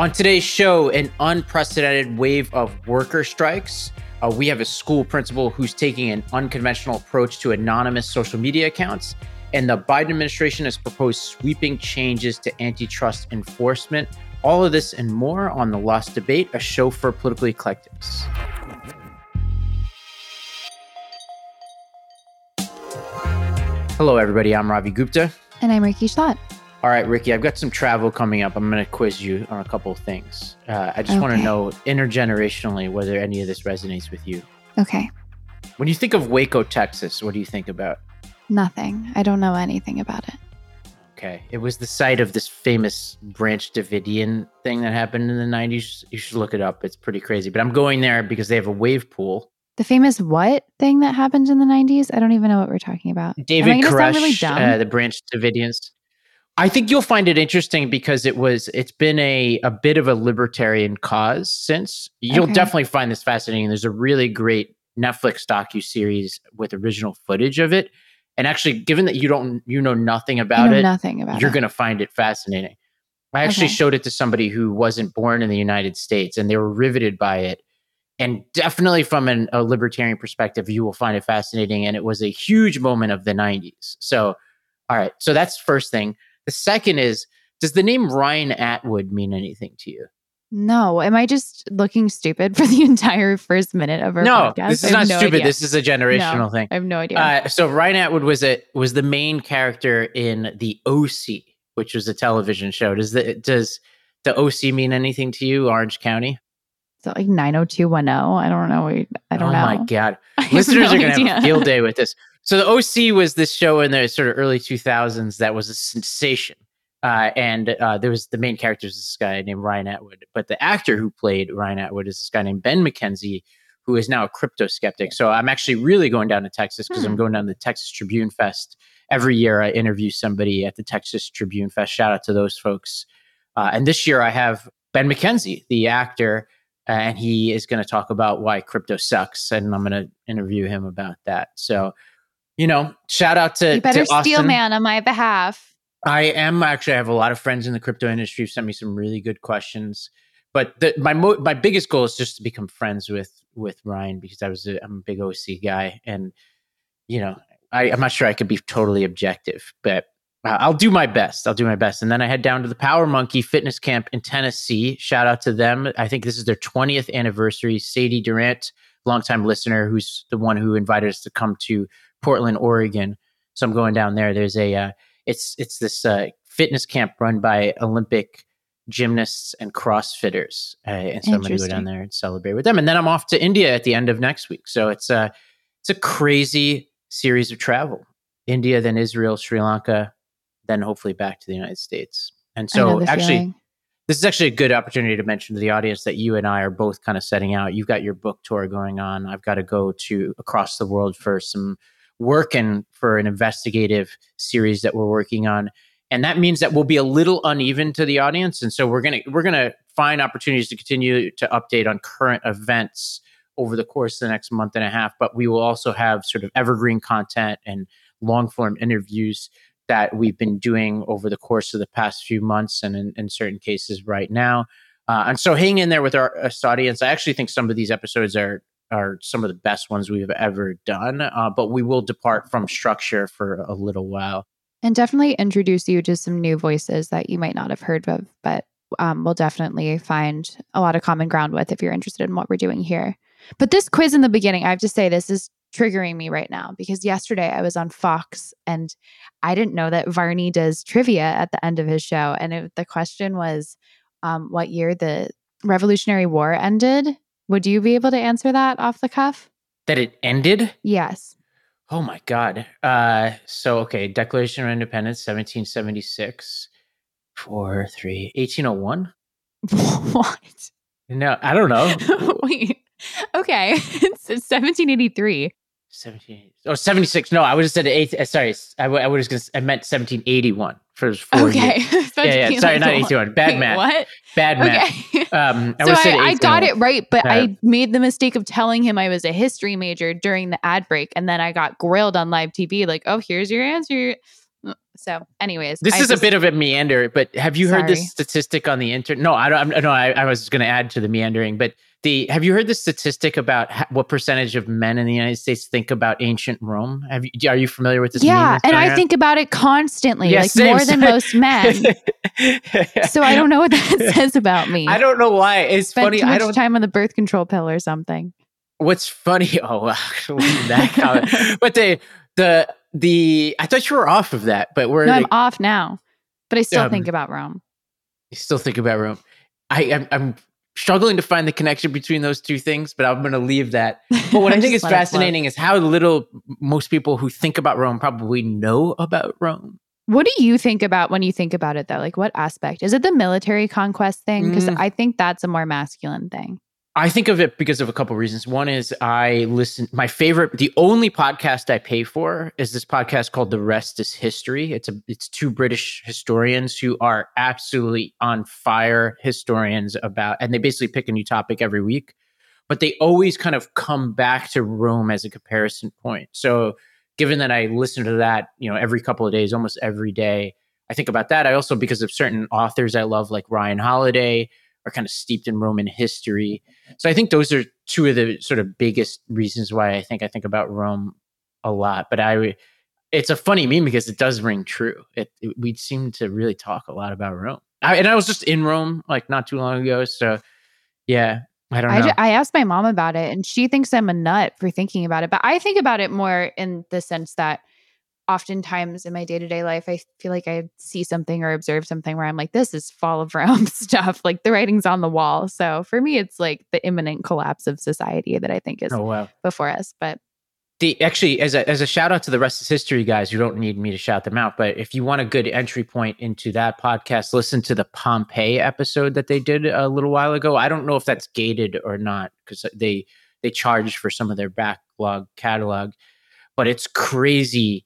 On today's show, an unprecedented wave of worker strikes. Uh, we have a school principal who's taking an unconventional approach to anonymous social media accounts. And the Biden administration has proposed sweeping changes to antitrust enforcement. All of this and more on The Lost Debate, a show for political eclectics. Hello, everybody. I'm Ravi Gupta. And I'm Rikki Schlott. All right, Rikki, I've got some travel coming up. I'm going to quiz you on a couple of things. Uh, I just okay. want to know intergenerationally whether any of this resonates with you. Okay. When you think of Waco, Texas, what do you think about? Nothing. I don't know anything about it. Okay. It was the site of this famous Branch Davidian thing that happened in the 90s. You should look it up. It's pretty crazy. But I'm going there because they have a wave pool. The famous what thing that happened in the 90s? I don't even know what we're talking about. David Koresh, really uh, the Branch Davidians. I think you'll find it interesting because it was it's been a a bit of a libertarian cause since. You'll okay. definitely find this fascinating. There's a really great Netflix docu series with original footage of it. And actually, given that you don't you know nothing about know it, nothing about you're it. going to find it fascinating. I actually okay. showed it to somebody who wasn't born in the United States, and they were riveted by it. And definitely from an, a libertarian perspective, you will find it fascinating. And it was a huge moment of the 90s. So, all right. So that's first thing. The second is, does the name Ryan Atwood mean anything to you? No. Am I just looking stupid for the entire first minute of our no, podcast? this is not no stupid. Idea. This is a generational no, thing. I have no idea. Uh, so Ryan Atwood was a was the main character in the OC, which was a television show. Does the does the OC mean anything to you, Orange County? So like 90210. I don't know. I don't oh know. Oh my God. Listeners no are going to have a field day with this. So the OC was this show in the sort of early 2000s that was a sensation. Uh, and uh, there was the main character is this guy named Ryan Atwood, but the actor who played Ryan Atwood is this guy named Ben McKenzie, who is now a crypto skeptic. So I'm actually really going down to Texas because hmm. I'm going down to the Texas Tribune Fest every year. I interview somebody at the Texas Tribune Fest. Shout out to those folks. Uh, and this year I have Ben McKenzie, the actor, and he is going to talk about why crypto sucks, and I'm going to interview him about that. So, you know, shout out to you better to steal man on my behalf. I am actually. I have a lot of friends in the crypto industry who sent me some really good questions. But the, my mo- my biggest goal is just to become friends with with Ryan because I was a, I'm a big OC guy, and you know I, I'm not sure I could be totally objective, but I'll do my best. I'll do my best. And then I head down to the Power Monkey Fitness Camp in Tennessee. Shout out to them. I think this is their 20th anniversary. Sadie Durant, longtime listener, who's the one who invited us to come to Portland, Oregon. So I'm going down there. There's a uh, it's it's this uh, fitness camp run by Olympic gymnasts and CrossFitters, uh, and so I'm going to go down there and celebrate with them. And then I'm off to India at the end of next week. So it's a it's a crazy series of travel. India, then Israel, Sri Lanka, then hopefully back to the United States. And so actually feeling. this is actually a good opportunity to mention to the audience that you and I are both kind of setting out. You've got your book tour going on. I've got to go to across the world for some work and for an investigative series that we're working on. And that means that we'll be a little uneven to the audience. And so we're gonna we're gonna find opportunities to continue to update on current events over the course of the next month and a half. But we will also have sort of evergreen content and long form interviews that we've been doing over the course of the past few months and in, in certain cases right now. Uh, and so hang in there with our audience. I actually think some of these episodes are are some of the best ones we've ever done, uh, but we will depart from structure for a little while. And definitely introduce you to some new voices that you might not have heard of, but um, we'll definitely find a lot of common ground with if you're interested in what we're doing here. But this quiz in the beginning, I have to say, this is triggering me right now because yesterday I was on Fox and I didn't know that Varney does trivia at the end of his show. And it, the question was um, what year the Revolutionary War ended. Would you be able to answer that off the cuff? That it ended? Yes. Oh my God. Uh, so, okay, Declaration of Independence, 1776, 4, 3, 1801? what? No, I don't know. Wait. Okay. It's, it's 1783. 17 oh 76 no i would have said eight uh, sorry i, w- I would have i meant 1781 for four okay yeah yeah sorry not 81 bad math. what? Bad math. Okay. um I so I, I got it right but uh, i made the mistake of telling him i was a history major during the ad break and then i got grilled on live tv like oh here's your answer. So, anyways, this I is just- a bit of a meander, but have you heard this statistic on the internet? No, I don't. I'm, no, I, I was going to add to the meandering, but the have you heard the statistic about ha- what percentage of men in the United States think about ancient Rome? Have you? Are you familiar with this? yeah, and I around? think about it constantly, Yeah, like same, more than most men. so I don't know what that says about me. I don't know why. It's Spent funny. too I don't. time on the birth control pill or something. What's funny? Oh, wow, that comment. but the the the I thought you were off of that, but we're No, I'm off now, but I still Um, think about Rome. you still think about Rome. I I'm, I'm struggling to find the connection between those two things, but I'm going to leave that. But what I think is Just let it flow. fascinating is how little most people who think about Rome probably know about Rome. What do you think about when you think about it, though? Like, what aspect? Is it the military conquest thing? Because Mm. I think that's a more masculine thing. I think of it because of a couple reasons. One is I listen. My favorite, the only podcast I pay for is this podcast called "The Rest Is History." It's a it's two British historians who are absolutely on fire historians about, and they basically pick a new topic every week, but they always kind of come back to Rome as a comparison point. So, given that I listen to that, you know, every couple of days, almost every day, I think about that. I also because of certain authors I love, like Ryan Holiday, are kind of steeped in Roman history. So I think those are two of the sort of biggest reasons why I think I think about Rome a lot. But I, it's a funny meme because it does ring true. It, it we seem to really talk a lot about Rome. I, and I was just in Rome like not too long ago, so yeah, I don't know. I, ju- I asked my mom about it, and she thinks I'm a nut for thinking about it. But I think about it more in the sense that oftentimes in my day to day life, I feel like I see something or observe something where I'm like, this is fall of Rome stuff. Like the writing's on the wall. So for me, it's like the imminent collapse of society that I think is oh wow. before us. But The actually as a as a shout out to the rest is history guys, you don't need me to shout them out, but if you want a good entry point into that podcast, listen to the Pompeii episode that they did a little while ago. I don't know if that's gated or not because they they charge for some of their backlog catalog, but it's crazy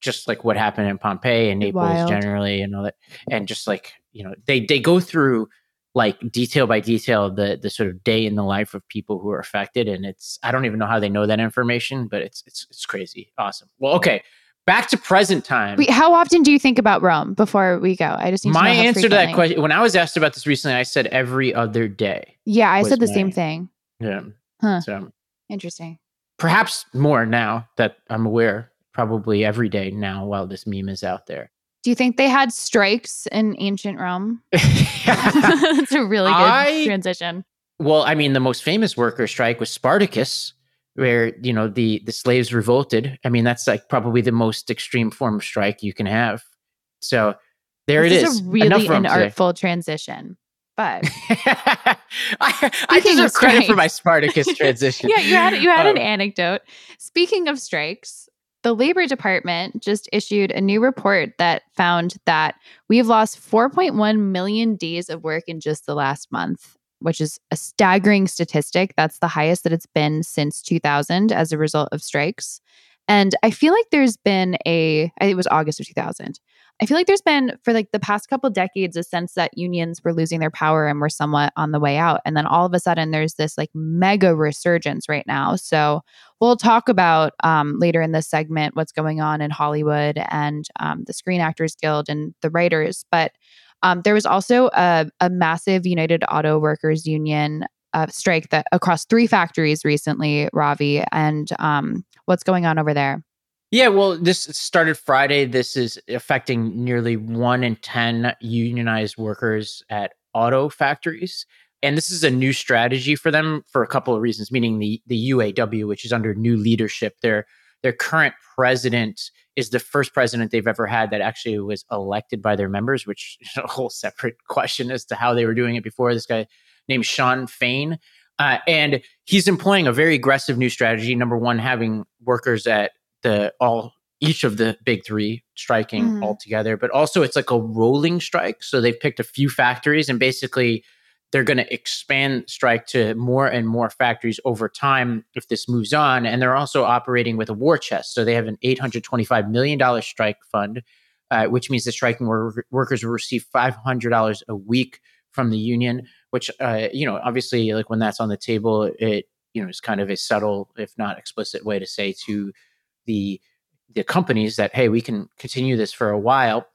just like what happened in Pompeii and Naples Wild. generally and all that and just like, you know, they they go through like detail by detail the the sort of day in the life of people who are affected and it's i don't even know how they know that information but it's it's it's crazy awesome well okay back to present time wait, how often do you think about Rome before we go? I just need my to answer to that question when i was asked about this recently i said every other day Yeah, I said the my- same thing. yeah Huh. so Interesting. perhaps more now that i'm aware probably every day now while this meme is out there Do you think they had strikes in ancient Rome? That's a really good I- transition. Well, I mean, the most famous worker strike was Spartacus, where you know the the slaves revolted. I mean, that's like probably the most extreme form of strike you can have. So there this it is is. a really an artful transition. But I, I deserve credit for my Spartacus transition. yeah, you had you had an Um, anecdote. Speaking of strikes, the Labor Department just issued a new report that found that we've lost 4.1 million days of work in just the last month, which is a staggering statistic. That's the highest that it's been since 2000 as a result of strikes. And I feel like there's been a, it was August of 2000. I feel like there's been for like the past couple decades a sense that unions were losing their power and were somewhat on the way out. And then all of a sudden there's this like mega resurgence right now. So we'll talk about um, later in this segment what's going on in Hollywood and um, the Screen Actors Guild and the writers. But um, there was also a, a massive United Auto Workers Union uh, strike that across three factories recently, Ravi. And um, what's going on over there? Yeah, well, this started Friday. This is affecting nearly one in 10 unionized workers at auto factories. And this is a new strategy for them for a couple of reasons, meaning the, the UAW, which is under new leadership. Their, their current president is the first president they've ever had that actually was elected by their members, which is a whole separate question as to how they were doing it before. This guy named Shawn Fain. Uh, and he's employing a very aggressive new strategy. Number one, having workers at the all each of the big three striking Mhm. all together, but also it's like a rolling strike. So they've picked a few factories and basically they're going to expand strike to more and more factories over time if this moves on. And they're also operating with a war chest. So they have an $825 million strike fund, uh, which means the striking wor- workers will receive $500 a week from the union, which, uh, you know, obviously, like when that's on the table, it, you know, is kind of a subtle, if not explicit way to say to the the companies that hey, we can continue this for a while.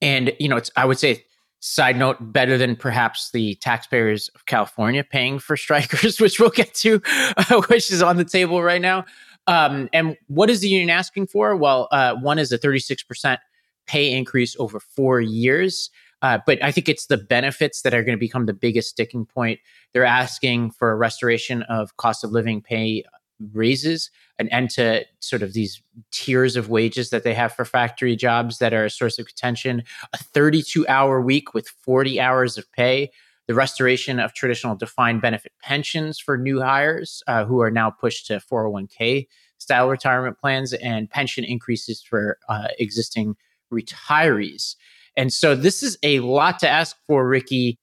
And you know, it's I would say side note better than perhaps the taxpayers of California paying for strikers, which we'll get to, which is on the table right now. Um, and what is the union asking for? Well, uh, one is a 36% pay increase over four years. Uh, but I think it's the benefits that are going to become the biggest sticking point. They're asking for a restoration of cost of living pay raises, an end to sort of these tiers of wages that they have for factory jobs that are a source of contention, a 32 hour week with 40 hours of pay, the restoration of traditional defined benefit pensions for new hires uh, who are now pushed to 401k style retirement plans, and pension increases for uh, existing retirees. And so this is a lot to ask for, Rikki.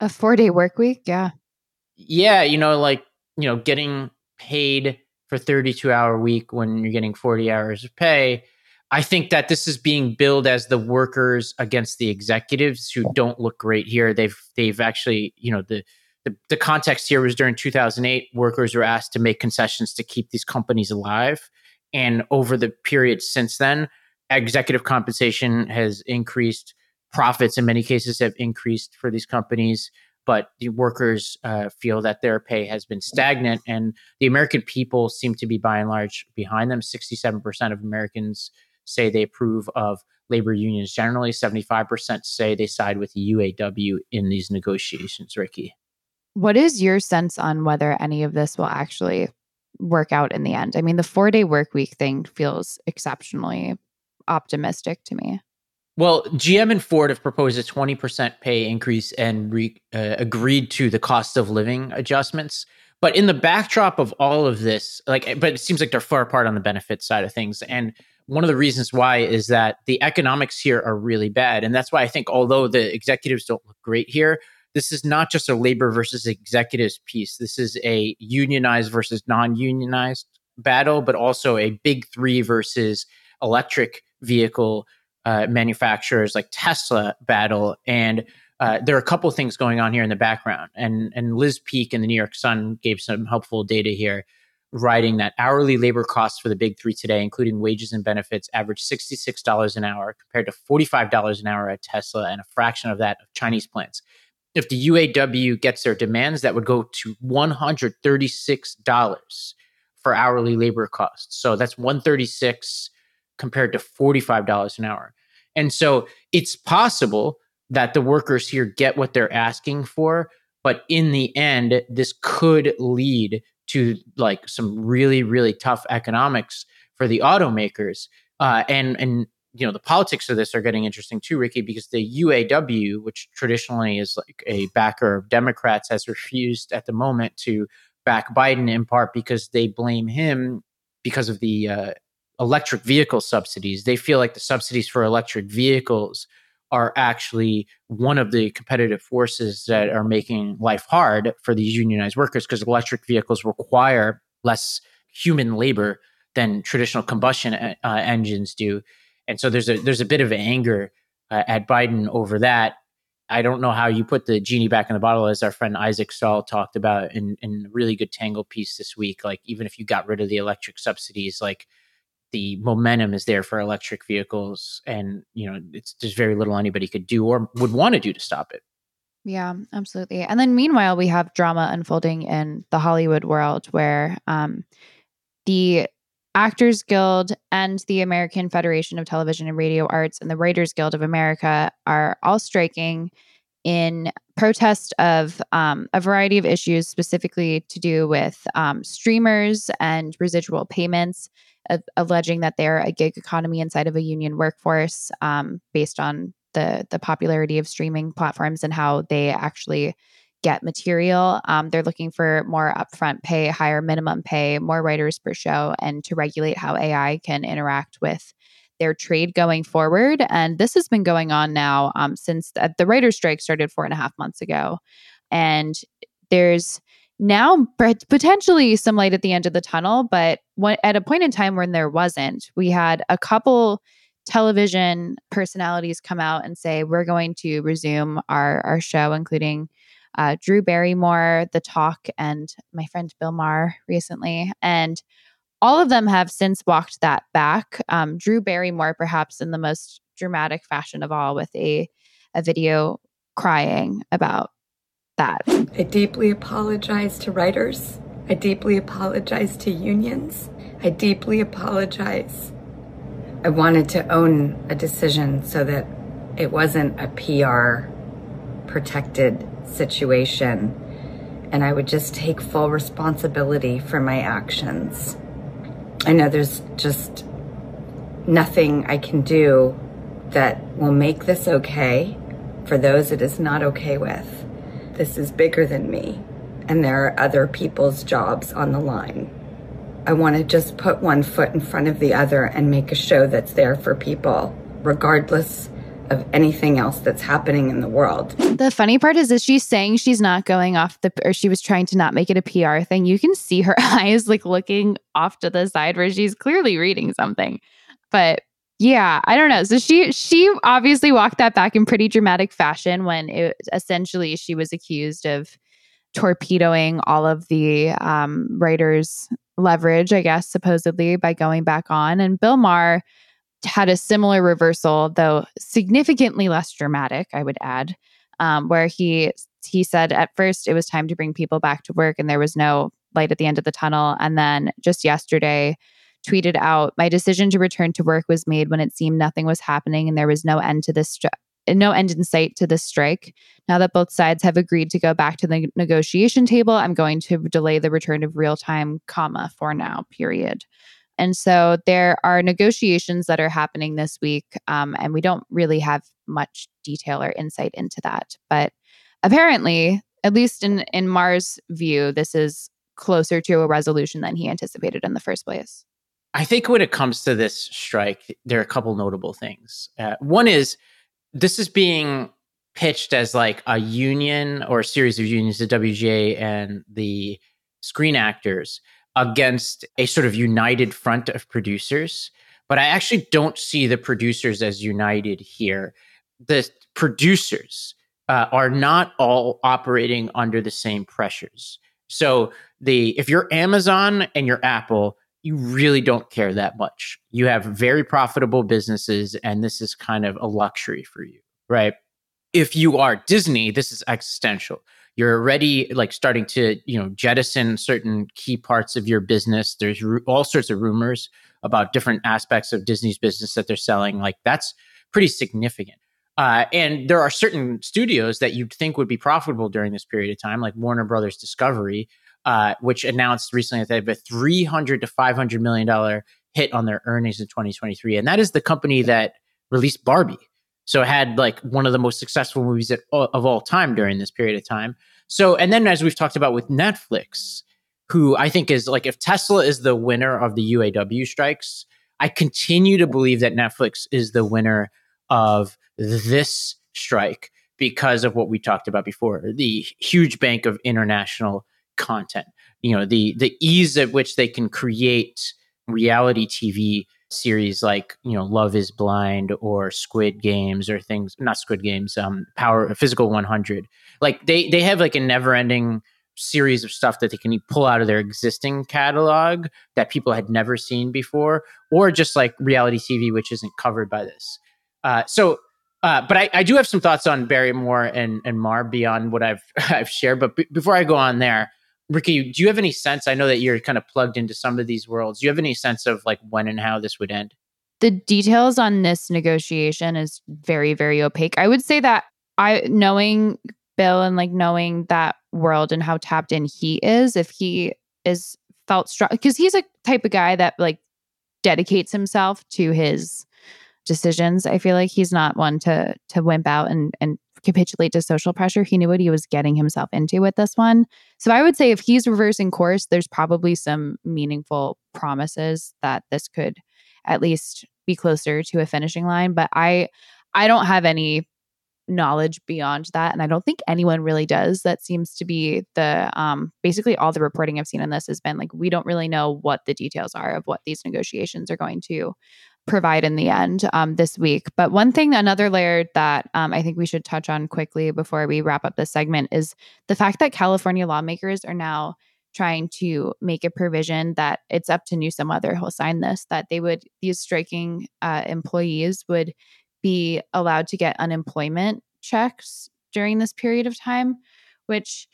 A four day work week? Yeah. Yeah. You know, like, you know, getting paid for 32 hour week when you're getting 40 hours of pay. I think that this is being billed as the workers against the executives who don't look great here. They've they've actually, you know, the the, the context here was during 2008, workers were asked to make concessions to keep these companies alive. And over the period since then, executive compensation has increased, profits in many cases have increased for these companies but the workers uh, feel that their pay has been stagnant and the american people seem to be by and large behind them. 67% of americans say they approve of labor unions generally. 75% say they side with the uaw in these negotiations Rikki. what is your sense on whether any of this will actually work out in the end? I mean the four day work week thing feels exceptionally optimistic to me well, GM and Ford have proposed a 20% pay increase and re, uh, agreed to the cost of living adjustments. But in the backdrop of all of this, like, but it seems like they're far apart on the benefit side of things. And one of the reasons why is that the economics here are really bad. And that's why I think, although the executives don't look great here, this is not just a labor versus executives piece. This is a unionized versus non unionized battle, but also a big three versus electric vehicle uh, manufacturers like Tesla battle. And uh, there are a couple things going on here in the background. And, and Liz Peek in the New York Sun gave some helpful data here, writing that hourly labor costs for the big three today, including wages and benefits, average $66 an hour compared to $45 an hour at Tesla and a fraction of that of Chinese plants. If the UAW gets their demands, that would go to $136 for hourly labor costs. So that's 136 compared to $45 an hour. And so it's possible that the workers here get what they're asking for, but in the end, this could lead to like some really, really tough economics for the automakers. Uh, and and you know the politics of this are getting interesting too, Rikki, because the UAW, which traditionally is like a backer of Democrats, has refused at the moment to back Biden in part because they blame him because of the uh, electric vehicle subsidies. They feel like the subsidies for electric vehicles are actually one of the competitive forces that are making life hard for these unionized workers because electric vehicles require less human labor than traditional combustion uh, uh, engines do. And so there's a there's a bit of anger uh, at Biden over that. I don't know how you put the genie back in the bottle, as our friend Isaac Saul talked about in in a really good Tangle piece this week. Like even if you got rid of the electric subsidies, like the momentum is there for electric vehicles and you know it's there's very little anybody could do or would want to do to stop it. Yeah absolutely. And then meanwhile we have drama unfolding in the hollywood world where um, the actors guild and the american federation of television and radio arts and the writers guild of america are all striking in protest of um, a variety of issues specifically to do with um, streamers and residual payments uh, alleging that they're a gig economy inside of a union workforce um, based on the the popularity of streaming platforms and how they actually get material. Um, they're looking for more upfront pay, higher minimum pay, more writers per show, and to regulate how AI can interact with their trade going forward. And this has been going on now um, since the, the writer's strike started four and a half months ago. And there's now potentially some light at the end of the tunnel but when, at a point in time when there wasn't we had a couple television personalities come out and say we're going to resume our our show including uh, drew barrymore the talk and my friend bill maher recently and all of them have since walked that back. Um, Drew Barrymore, perhaps in the most dramatic fashion of all, with a a video crying about that. I deeply apologize to writers. I deeply apologize to unions. I deeply apologize. I wanted to own a decision so that it wasn't a PR protected situation and I would just take full responsibility for my actions. I know there's just nothing I can do that will make this okay for those it is not okay with. This is bigger than me, and there are other people's jobs on the line. I want to just put one foot in front of the other and make a show that's there for people, regardless of anything else that's happening in the world. The funny part is, is she's saying she's not going off the, or she was trying to not make it a PR thing. You can see her eyes like looking off to the side where she's clearly reading something. But yeah, I don't know. So she she obviously walked that back in pretty dramatic fashion when it essentially she was accused of torpedoing all of the um, writers' leverage, I guess, supposedly by going back on. And Bill Maher had a similar reversal, though significantly less dramatic, I would add, um, where he he said at first it was time to bring people back to work and there was no light at the end of the tunnel. And then just yesterday, tweeted out, "My decision to return to work was made when it seemed nothing was happening and there was no end to this." Stri- no end in sight to this strike. Now that both sides have agreed to go back to the negotiation table, I'm going to delay the return of real time, comma, for now, period. And so there are negotiations that are happening this week, um, and we don't really have much detail or insight into that. But apparently, at least in in Maher's view, this is closer to a resolution than he anticipated in the first place. I think when it comes to this strike, there are a couple notable things. Uh, one is this is being pitched as like a union or a series of unions, the WGA and the Screen Actors, against a sort of united front of producers. But I actually don't see the producers as united here. The producers uh, are not all operating under the same pressures. So the if you're Amazon and you're Apple, you really don't care that much. You have very profitable businesses, and this is kind of a luxury for you, right? If you are Disney, this is existential you're already like starting to you know jettison certain key parts of your business. There's all sorts of rumors about different aspects of disney's business that they're selling. Like that's pretty significant. Uh, and there are certain studios that you'd think would be profitable during this period of time like warner brothers discovery uh, which announced recently that they have a 300 to 500 million dollar hit on their earnings in 2023 and that is the company that released barbie so it had like one of the most successful movies at, of all time during this period of time. So, and then as we've talked about with Netflix, who I think is like if Tesla is the winner of the UAW strikes, I continue to believe that Netflix is the winner of this strike because of what we talked about before the huge bank of international content you know the the ease at which they can create reality tv series like you know Love Is Blind or Squid Games or things not Squid Games um Power Physical 100 like they they have like a never ending series of stuff that they can pull out of their existing catalog that people had never seen before or just like reality TV which isn't covered by this uh so uh, but I, I do have some thoughts on Barrymore and, and Maher beyond what I've I've shared. But b- before I go on there, Rikki, do you have any sense? I know that you're kind of plugged into some of these worlds. Do you have any sense of like when and how this would end? The details on this negotiation is very, very opaque. I would say that I knowing Bill and like knowing that world and how tapped in he is, if he is felt strong because he's a type of guy that like dedicates himself to his decisions. I feel like he's not one to to wimp out and and capitulate to social pressure. He knew what he was getting himself into with this one. So I would say if he's reversing course, there's probably some meaningful promises that this could at least be closer to a finishing line. But I I don't have any knowledge beyond that and i don't think anyone really does that seems to be the um basically all the reporting i've seen on this has been like we don't really know what the details are of what these negotiations are going to provide in the end um, this week. But one thing, another layer that um, I think we should touch on quickly before we wrap up this segment is the fact that California lawmakers are now trying to make a provision that it's up to Newsom whether he'll sign this, that they would, these striking uh, employees would be allowed to get unemployment checks during this period of time, which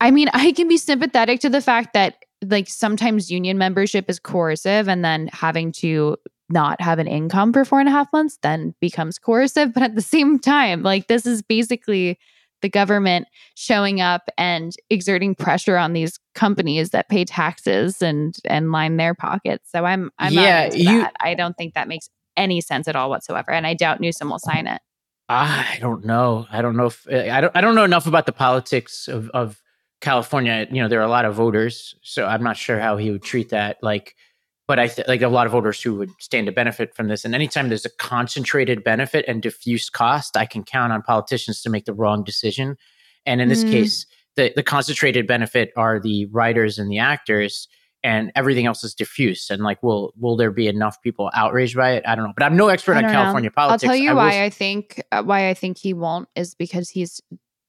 I mean, I can be sympathetic to the fact that like sometimes union membership is coercive and then having to not have an income for four and a half months then becomes coercive. But at the same time, like this is basically the government showing up and exerting pressure on these companies that pay taxes and and line their pockets. So I'm I'm yeah, you. I don't think that makes any sense at all whatsoever, and I doubt Newsom will sign it. I don't know. I don't know if eh, I don't. I don't know enough about the politics of of California. You know, there are a lot of voters, so I'm not sure how he would treat that. Like but I th- like a lot of voters who would stand to benefit from this. And anytime there's a concentrated benefit and diffuse cost, I can count on politicians to make the wrong decision. And in this mm. case, the the concentrated benefit are the writers and the actors, and everything else is diffuse. And like, will will there be enough people outraged by it? I don't know. But I'm no expert on California know. politics. I'll tell you I why I think uh, why I think he won't is because he's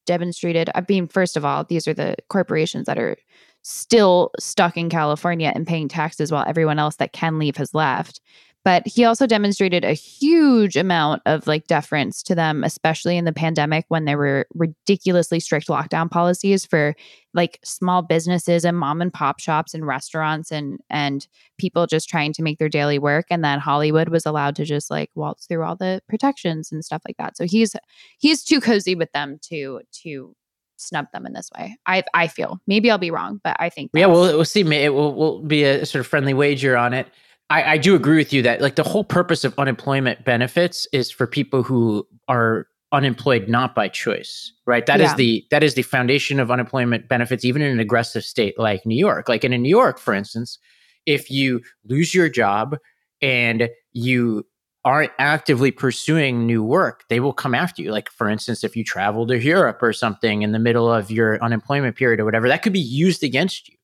demonstrated. I mean, first of all, these are the corporations that are still stuck in California and paying taxes while everyone else that can leave has left. But he also demonstrated a huge amount of like deference to them, especially in the pandemic when there were ridiculously strict lockdown policies for like small businesses and mom and pop shops and restaurants and and people just trying to make their daily work. And then Hollywood was allowed to just like waltz through all the protections and stuff like that. So he's he's too cozy with them to to snub them in this way. I I feel maybe I'll be wrong, but I think yeah, we'll we'll see. It will will be a sort of friendly wager on it. I, I do agree with you that like the whole purpose of unemployment benefits is for people who are unemployed not by choice right That yeah. is the that is the foundation of unemployment benefits even in an aggressive state like new york like in new york for instance if you lose your job and you aren't actively pursuing new work, they will come after you. Like, for instance, if you travel to Europe or something in the middle of your unemployment period or whatever, that could be used against you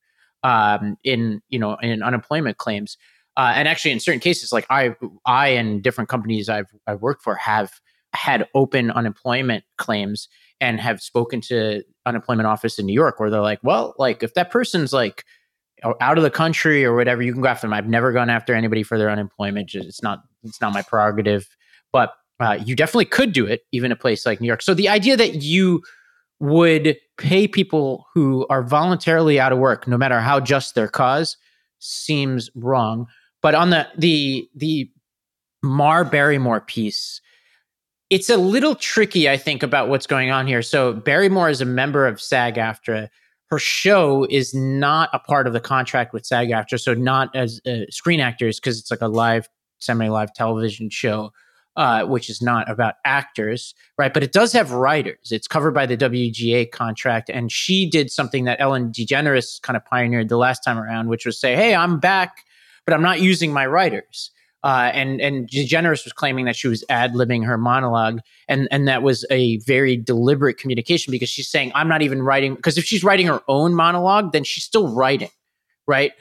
um, in you know in unemployment claims. Uh, and actually, in certain cases, like I, I and different companies I've I've worked for have had open unemployment claims and have spoken to unemployment office in New York where they're like, well, like if that person's like out of the country or whatever, you can go after them. I've never gone after anybody for their unemployment. It's not it's not my prerogative, but uh, you definitely could do it, even a place like New York. So the idea that you would pay people who are voluntarily out of work, no matter how just their cause, seems wrong. But on the the the Maher Barrymore piece, it's a little tricky, I think, about what's going on here. So Barrymore is a member of SAG-AFTRA her show is not a part of the contract with SAG-AFTRA, so not as uh, screen actors because it's like a live, semi-live television show, uh, which is not about actors, right? But it does have writers. It's covered by the WGA contract, and she did something that Ellen DeGeneres kind of pioneered the last time around, which was say, "Hey, I'm back, but I'm not using my writers." Uh, and and DeGeneres was claiming that she was ad libbing her monologue, and and that was a very deliberate communication because she's saying I'm not even writing because if she's writing her own monologue, then she's still writing, right?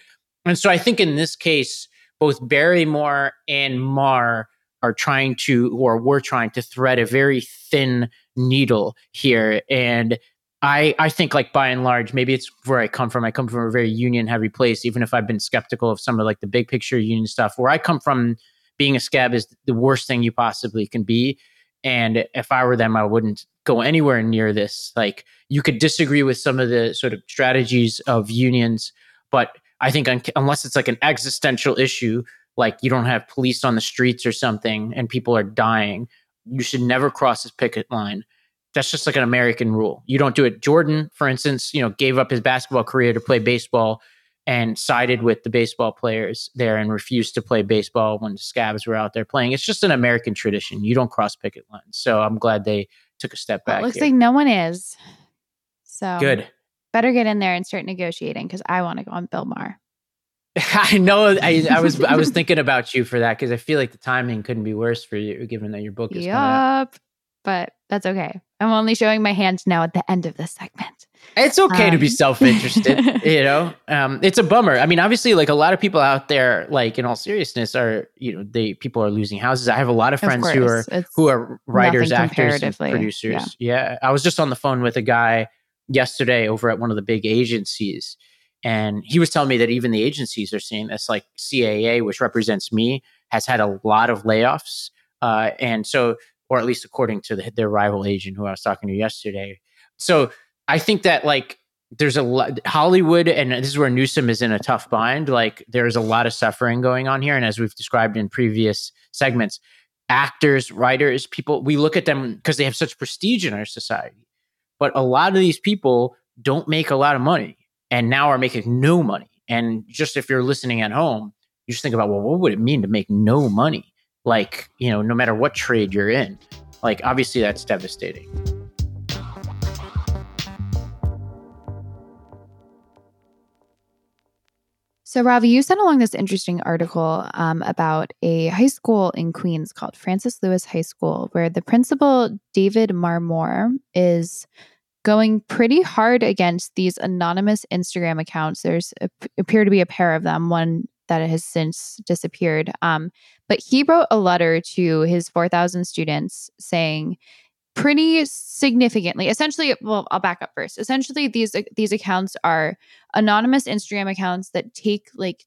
And so I think in this case, both Barrymore and Maher are trying to, or were trying to thread a very thin needle here, and I I think like by and large, maybe it's where I come from. I come from a very union heavy place, even if I've been skeptical of some of like the big picture union stuff. Where I come from, being a scab is the worst thing you possibly can be. And if I were them, I wouldn't go anywhere near this. Like you could disagree with some of the sort of strategies of unions, but I think un- unless it's like an existential issue, like you don't have police on the streets or something and people are dying, you should never cross this picket line that's just like an American rule. You don't do it. Jordan, for instance, you know, gave up his basketball career to play baseball and sided with the baseball players there and refused to play baseball when the scabs were out there playing. It's just an American tradition. You don't cross picket lines. So I'm glad they took a step back. Well, looks here. like no one is. So good. Better get in there and start negotiating because I want to go on Bill Maher. I know. I, I, was I was thinking about you for that because I feel like the timing couldn't be worse for you, given that your book is. Yep, but that's okay. I'm only showing my hand now at the end of this segment. It's okay um, to be um, self-interested, you know. Um, it's a bummer. I mean, obviously, like a lot of people out there, like in all seriousness, are you know, they people are losing houses. I have a lot of friends of who are it's who are writers, actors, producers. Yeah. yeah, I was just on the phone with a guy yesterday over at one of the big agencies, And he was telling me that even the agencies are seeing this, like CAA, which represents me, has had a lot of layoffs. Uh, and so, or at least according to the, their rival agent who I was talking to yesterday. So I think that like there's a lot Hollywood, and this is where Newsom is in a tough bind. Like there's a lot of suffering going on here, and as we've described in previous segments, actors, writers, people, we look at them because they have such prestige in our society. But a lot of these people don't make a lot of money and now are making no money. And just if you're listening at home, you just think about, well, what would it mean to make no money? Like, you know, no matter what trade you're in. Like, obviously, that's devastating. So, Ravi, you sent along this interesting article um, about a high school in Queens called Francis Lewis High School, where the principal, David Marmor, is going pretty hard against these anonymous Instagram accounts. There's a, appear to be a pair of them, one that it has since disappeared. Um, but he wrote a letter to his 4,000 students saying, pretty significantly essentially well i'll back up first essentially these these accounts are anonymous instagram accounts that take like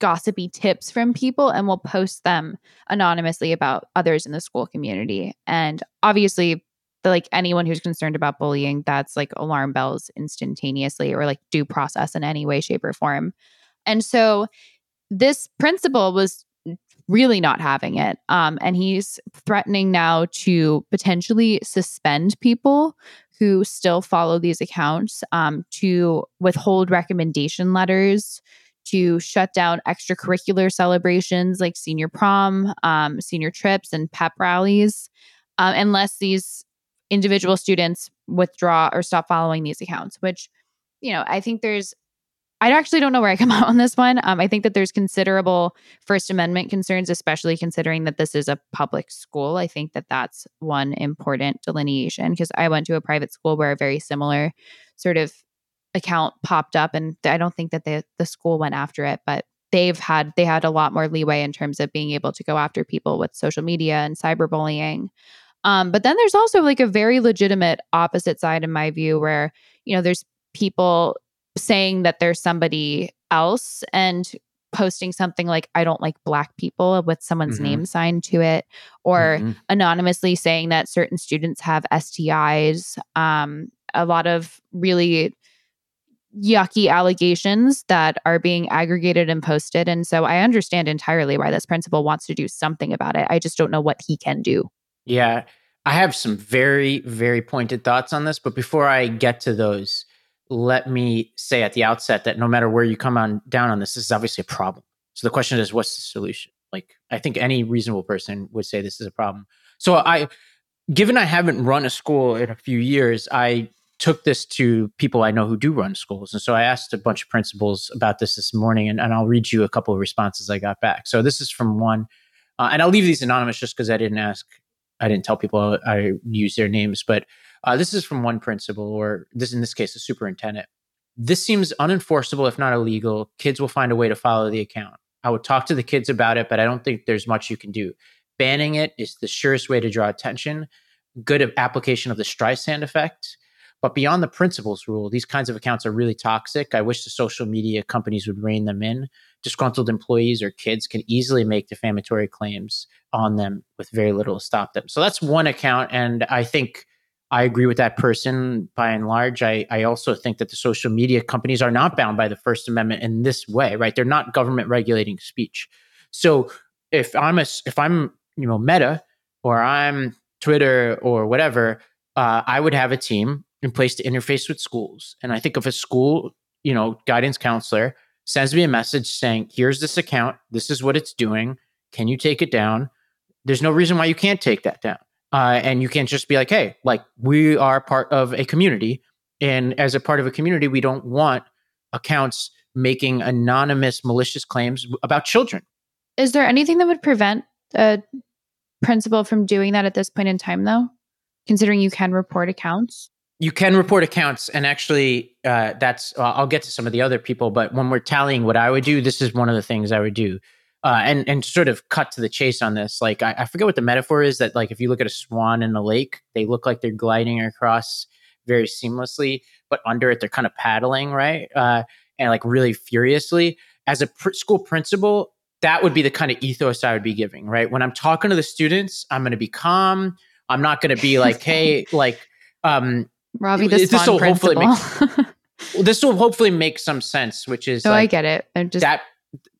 gossipy tips from people and will post them anonymously about others in the school community and obviously like anyone who's concerned about bullying that's like alarm bells instantaneously or like due process in any way shape or form and so this principal was really not having it. Um, and he's threatening now to potentially suspend people who still follow these accounts, um, to withhold recommendation letters, to shut down extracurricular celebrations like senior prom, um, senior trips, and pep rallies, uh, unless these individual students withdraw or stop following these accounts, which you know, I think there's I actually don't know where I come out on this one. Um, I think that there's considerable First Amendment concerns, especially considering that this is a public school. I think that that's one important delineation because I went to a private school where a very similar sort of account popped up, and I don't think that the the school went after it, but they've had they had a lot more leeway in terms of being able to go after people with social media and cyberbullying. Um, but then there's also like a very legitimate opposite side in my view where you know there's people saying that there's somebody else and posting something like I don't like black people with someone's mm-hmm. name signed to it or mm-hmm. anonymously saying that certain students have STIs um, a lot of really yucky allegations that are being aggregated and posted and so I understand entirely why this principal wants to do something about it I just don't know what he can do yeah I have some very very pointed thoughts on this but before I get to those let me say at the outset that no matter where you come on down on this, this is obviously a problem. So the question is, what's the solution? Like, I think any reasonable person would say this is a problem. So I, given I haven't run a school in a few years, I took this to people I know who do run schools. And so I asked a bunch of principals about this this morning, and, and I'll read you a couple of responses I got back. So this is from one, uh, and I'll leave these anonymous just because I didn't ask, I didn't tell people I use their names, but uh, this is from one principal, or this in this case, the superintendent. This seems unenforceable, if not illegal. Kids will find a way to follow the account. I would talk to the kids about it, but I don't think there's much you can do. Banning it is the surest way to draw attention. Good application of the Streisand effect. But beyond the principal's rule, these kinds of accounts are really toxic. I wish the social media companies would rein them in. Disgruntled employees or kids can easily make defamatory claims on them with very little to stop them. So that's one account. And I think I agree with that person by and large. I, I also think that the social media companies are not bound by the First Amendment in this way, right? They're not government regulating speech. So if I'm a, if I'm you know Meta or I'm Twitter or whatever, uh, I would have a team in place to interface with schools. And I think if a school, you know, guidance counselor sends me a message saying, "Here's this account. This is what it's doing. Can you take it down?" There's no reason why you can't take that down. Uh, and you can't just be like, hey, like we are part of a community. And as a part of a community, we don't want accounts making anonymous, malicious claims about children. Is there anything that would prevent a principal from doing that at this point in time, though? Considering you can report accounts? You can report accounts. And actually, uh, that's, uh, I'll get to some of the other people, but when we're tallying what I would do, this is one of the things I would do uh, and and sort of cut to the chase on this. Like I, I, forget what the metaphor is that like if you look at a swan in a lake, they look like they're gliding across very seamlessly, but under it they're kind of paddling, right? Uh, and like really furiously. As a pr- school principal, that would be the kind of ethos I would be giving, right? When I'm talking to the students, I'm going to be calm. I'm not going to be like, hey, like, um, Robbie, this, this will hopefully make, this will hopefully make some sense, which is no, like, I get it. I'm just that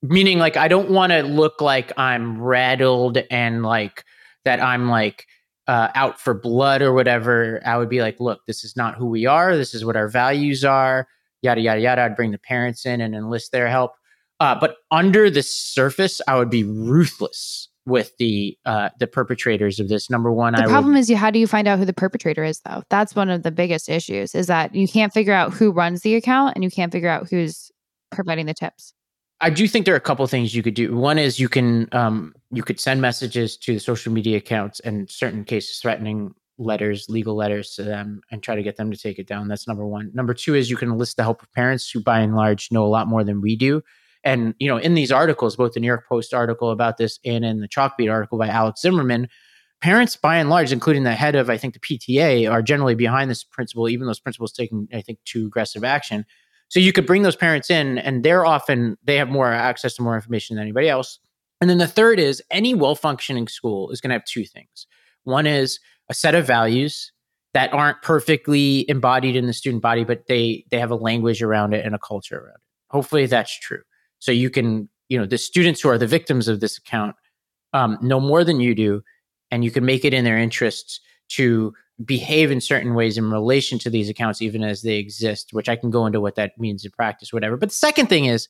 meaning like I don't want to look like I'm rattled and like that I'm like uh, out for blood or whatever. I would be like, look, this is not who we are. This is what our values are. Yada yada yada. I'd bring the parents in and enlist their help. Uh, but under the surface, I would be ruthless with the uh, the perpetrators of this. Number one, the I problem would, is you how do you find out who the perpetrator is though? That's one of the biggest issues is that you can't figure out who runs the account and you can't figure out who's providing the tips. I do think there are a couple things you could do. One is you can um, you could send messages to the social media accounts and certain cases threatening letters, legal letters to them, and try to get them to take it down. That's number one. Number two is you can enlist the help of parents who, by and large, know a lot more than we do and you know, in these articles, both the New York Post article about this and in the Chalkbeat article by Alex Zimmerman, parents by and large, including the head of I think the PTA, are generally behind this principal, even those principals taking I think too aggressive action. So you could bring those parents in, and they're often they have more access to more information than anybody else. And then the third is any well functioning school is going to have two things. One is a set of values that aren't perfectly embodied in the student body, but they they have a language around it and a culture around it. Hopefully that's true. So you can, you know, the students who are the victims of this account um, know more than you do, and you can make it in their interests to behave in certain ways in relation to these accounts, even as they exist, which I can go into what that means in practice, whatever. But the second thing is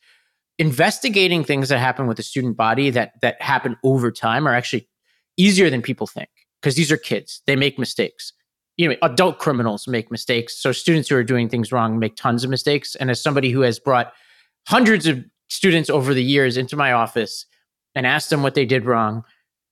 investigating things that happen with the student body that that happen over time are actually easier than people think because these are kids. They make mistakes. You know, adult criminals make mistakes. So students who are doing things wrong make tons of mistakes. And as somebody who has brought hundreds of students over the years into my office and asked them what they did wrong,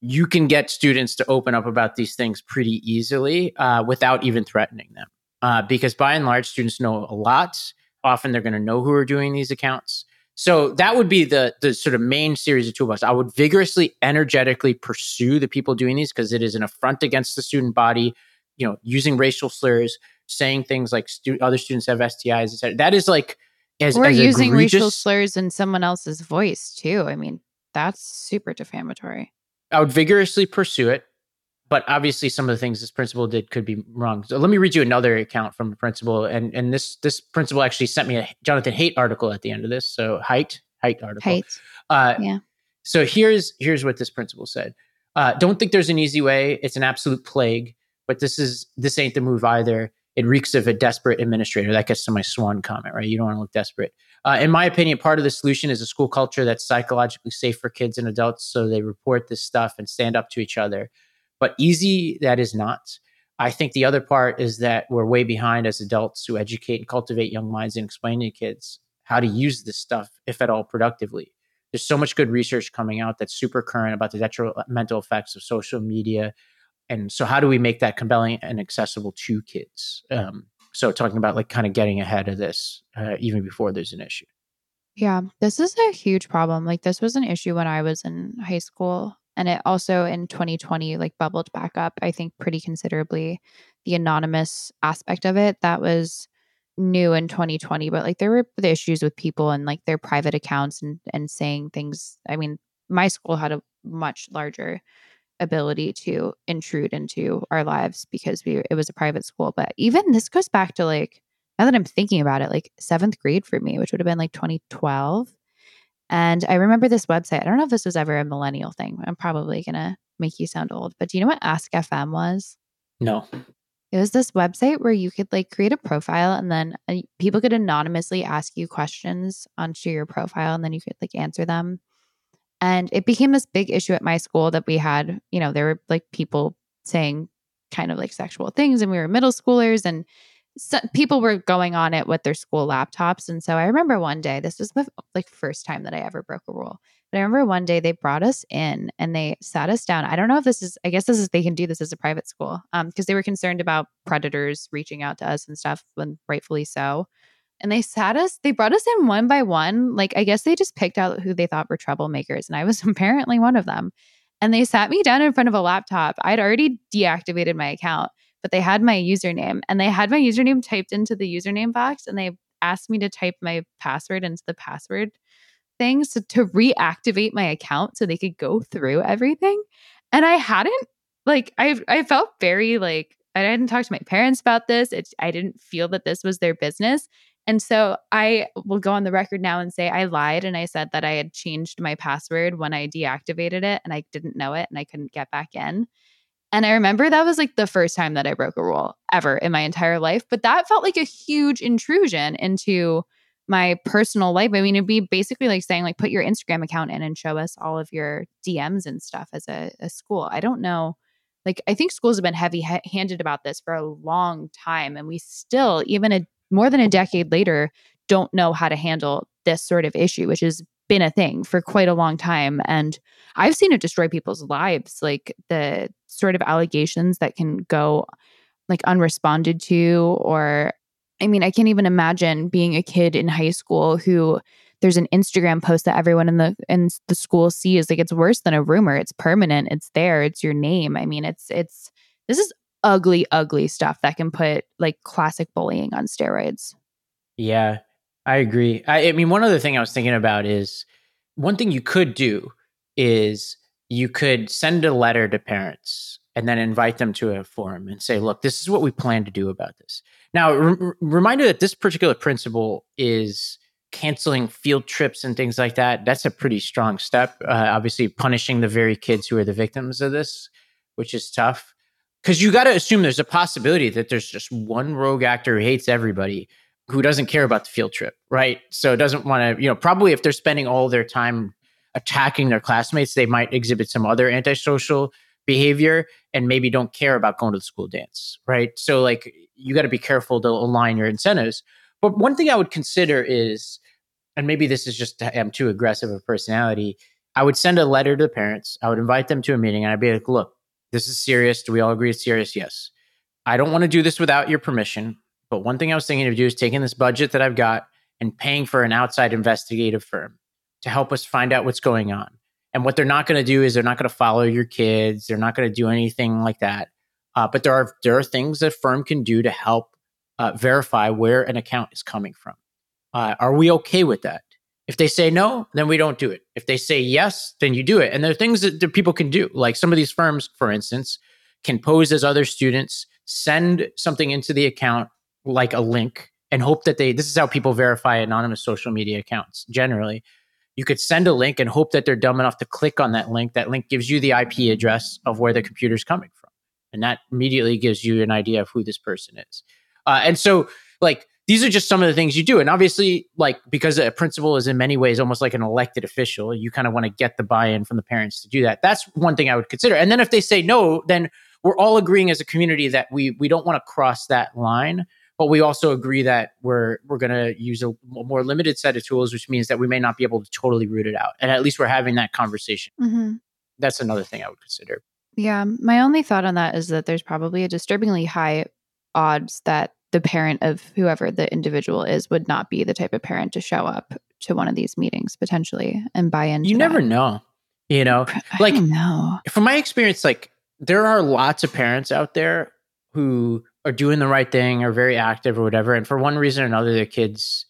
you can get students to open up about these things pretty easily uh, without even threatening them. Uh, because by and large, students know a lot. Often they're going to know who are doing these accounts. So that would be the the sort of main series of toolbox. I would vigorously, energetically pursue the people doing these because it is an affront against the student body. You know, using racial slurs, saying things like stu- other students have STIs, etc. That is like as, or as using egregious, racial slurs in someone else's voice too. I mean, that's super defamatory. I would vigorously pursue it, but obviously some of the things this principal did could be wrong. So let me read you another account from a principal, and and this this principal actually sent me a Jonathan Haidt article at the end of this. So Haidt Haidt article. Haidt. Uh, yeah. So here's here's what this principal said. Uh, don't think there's an easy way. It's an absolute plague, but this is this ain't the move either it reeks of a desperate administrator. That gets to my swan comment, right? You don't want to look desperate. Uh, in my opinion, part of the solution is a school culture that's psychologically safe for kids and adults so they report this stuff and stand up to each other. But easy, that is not. I think the other part is that we're way behind as adults who educate and cultivate young minds and explain to kids how to use this stuff, if at all productively. There's so much good research coming out that's super current about the detrimental effects of social media and so how do we make that compelling and accessible to kids um, so talking about like kind of getting ahead of this uh, even before there's an issue. Yeah this is a huge problem like this was an issue when i was in high school and it also in 2020 like bubbled back up i think pretty considerably the anonymous aspect of it that was new in 2020 but like there were the issues with people and like their private accounts and and saying things i mean my school had a much larger ability to intrude into our lives because we it was a private school. But even this goes back to like now that I'm thinking about it, like seventh grade for me, which would have been like 2012. And I remember this website. I don't know if this was ever a millennial thing. I'm probably gonna make you sound old, but do you know what Ask FM was? No. It was this website where you could like create a profile and then uh, people could anonymously ask you questions onto your profile and then you could like answer them. And it became this big issue at my school that we had, you know, there were like people saying kind of like sexual things, and we were middle schoolers, and so people were going on it with their school laptops. And so I remember one day, this was the like first time that I ever broke a rule. But I remember one day they brought us in and they sat us down. I don't know if this is, I guess this is, they can do this as a private school um, because they were concerned about predators reaching out to us and stuff, and rightfully so and they sat us, they brought us in one by one. Like, I guess they just picked out who they thought were troublemakers. And I was apparently one of them. And they sat me down in front of a laptop. I'd already deactivated my account, but they had my username and they had my username typed into the username box and they asked me to type my password into the password thing so to reactivate my account so they could go through everything. And I hadn't like I I felt very like I didn't talk to my parents about this. It, I didn't feel that this was their business. And so I will go on the record now and say I lied and I said that I had changed my password when I deactivated it and I didn't know it and I couldn't get back in. And I remember that was like the first time that I broke a rule ever in my entire life. But that felt like a huge intrusion into my personal life. I mean, it'd be basically like saying, like, put your Instagram account in and show us all of your DMs and stuff as a, a school. I don't know. Like, I think schools have been heavy handed about this for a long time. And we still, even a more than a decade later, don't know how to handle this sort of issue, which has been a thing for quite a long time. And I've seen it destroy people's lives, like the sort of allegations that can go like unresponded to or I mean, I can't even imagine being a kid in high school who there's an Instagram post that everyone in the in the school sees. Like it's worse than a rumor. It's permanent. It's there. It's your name. I mean, it's it's this is ugly, ugly stuff that can put like classic bullying on steroids. Yeah, I agree. I, I mean, one other thing I was thinking about is one thing you could do is you could send a letter to parents and then invite them to a forum and say, look, this is what we plan to do about this. Now, re- reminder that this particular principal is canceling field trips and things like that. That's a pretty strong step. Uh, obviously, punishing the very kids who are the victims of this, which is tough. Because you got to assume there's a possibility that there's just one rogue actor who hates everybody who doesn't care about the field trip, right? So doesn't want to, you know, probably if they're spending all their time attacking their classmates, they might exhibit some other antisocial behavior and maybe don't care about going to the school dance, right? So like you got to be careful to align your incentives. But one thing I would consider is, and maybe this is just I'm too aggressive of personality. I would send a letter to the parents. I would invite them to a meeting, and I'd be like, "Look, this is serious. Do we all agree it's serious? Yes. I don't want to do this without your permission. But one thing I was thinking of do is taking this budget that I've got and paying for an outside investigative firm to help us find out what's going on. And what they're not going to do is they're not going to follow your kids. They're not going to do anything like that. Uh, but there are there are things a firm can do to help uh, verify where an account is coming from. Uh, are we okay with that? If they say no, then we don't do it. If they say yes, then you do it. And there are things that, people can do. Like some of these firms, for instance, can pose as other students, send something into the account like a link, and hope that they. This is how people verify anonymous social media accounts generally you could send a link and hope that they're dumb enough to click on that link. That link gives you the IP address of where the computer's coming from. And that immediately gives you an idea of who this person is. Uh, and so, like, these are just some of the things you do. And obviously, like, because a principal is in many ways almost like an elected official, you kind of want to get the buy in from the parents to do that. That's one thing I would consider. And then if they say no, then we're all agreeing as a community that we we don't want to cross that line but we also agree that we're we're going to use a, more limited set of tools which means that we may not be able to totally root it out and at least we're having that conversation mm-hmm. that's another thing i would consider yeah my only thought on that is that there's probably a disturbingly high odds that the parent of whoever the individual is would not be the type of parent to show up to one of these meetings potentially and buy in you never know you know? I like know. from my experience like there are lots of parents out there who are doing the right thing or very active or whatever and for one reason or another their kids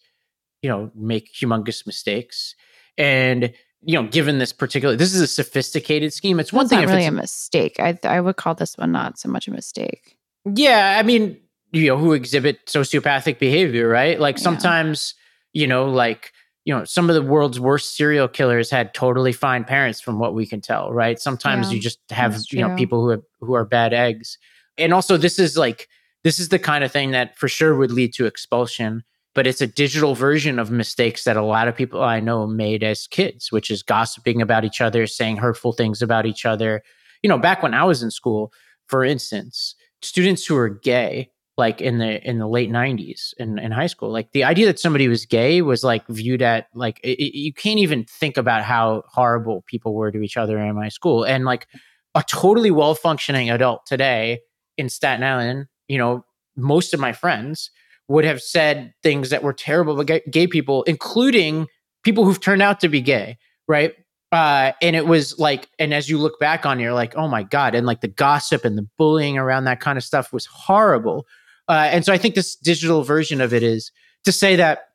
you know make humongous mistakes. And you know given this particular this is a sophisticated scheme. It's one thing not really a mistake. I, I would call this one not so much a mistake. Yeah i mean you know who exhibit sociopathic behavior right like sometimes yeah. you know like you know some of the world's worst serial killers had totally fine parents from what we can tell right sometimes yeah, you just have you know people who have, who are bad eggs and also this is like this is the kind of thing that for sure would lead to expulsion but it's a digital version of mistakes that a lot of people I know made as kids, which is gossiping about each other, saying hurtful things about each other. You know, back when I was in school, for instance, students who were gay, like in the in the late '90s in, in high school, like the idea that somebody was gay was like viewed at like it, you can't even think about how horrible people were to each other in my school, and like a totally well functioning adult today in Staten Island you know, most of my friends would have said things that were terrible about gay people, including people who've turned out to be gay, right? Uh, and it was like, and as you look back on, it, you're like, oh my god, and like the gossip and the bullying around that kind of stuff was horrible. Uh, and so I think this digital version of it is to say that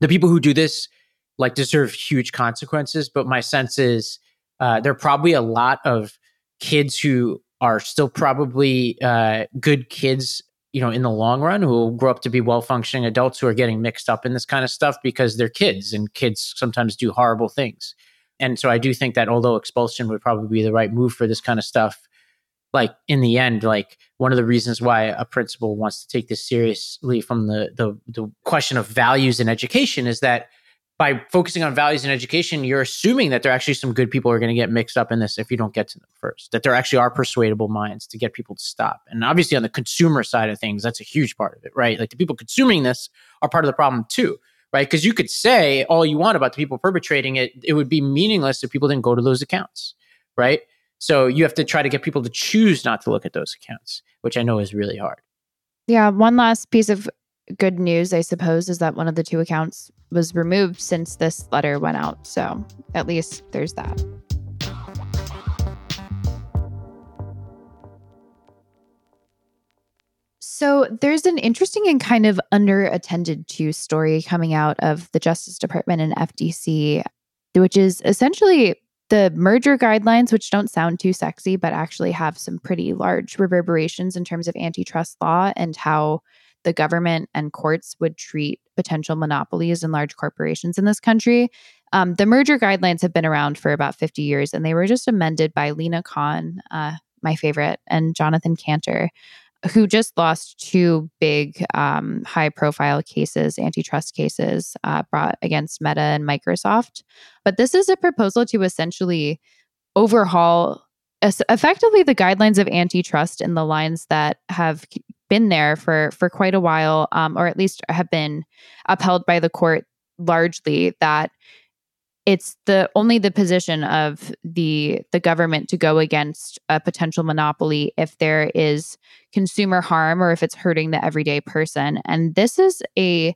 the people who do this like deserve huge consequences, but my sense is uh, there are probably a lot of kids who are still probably uh, good kids you know in the long run who will grow up to be well functioning adults who are getting mixed up in this kind of stuff because they're kids and kids sometimes do horrible things. And so i do think that although expulsion would probably be the right move for this kind of stuff like in the end like one of the reasons why a principal wants to take this seriously from the the, the question of values in education is that by focusing on values in education, you're assuming that there are actually some good people are going to get mixed up in this if you don't get to them first, that there actually are persuadable minds to get people to stop. And obviously, on the consumer side of things, that's a huge part of it, right? Like the people consuming this are part of the problem too, right? Because you could say all you want about the people perpetrating it, it would be meaningless if people didn't go to those accounts, right? So you have to try to get people to choose not to look at those accounts, which I know is really hard. Yeah. One last piece of good news, I suppose, is that one of the two accounts was removed since this letter went out. So at least there's that. So there's an interesting and kind of underattended to story coming out of the Justice Department and FTC, which is essentially the merger guidelines, which don't sound too sexy, but actually have some pretty large reverberations in terms of antitrust law and how the government and courts would treat potential monopolies and large corporations in this country. Um, the merger guidelines have been around for about 50 years, and they were just amended by Lina Khan, uh, my favorite, and Jonathan Kanter, who just lost two big um, high profile cases, antitrust cases uh, brought against Meta and Microsoft. But this is a proposal to essentially overhaul effectively the guidelines of antitrust in the lines that have been there for for quite a while, um, or at least have been upheld by the court largely that it's the only the position of the the government to go against a potential monopoly if there is consumer harm or if it's hurting the everyday person. And this is a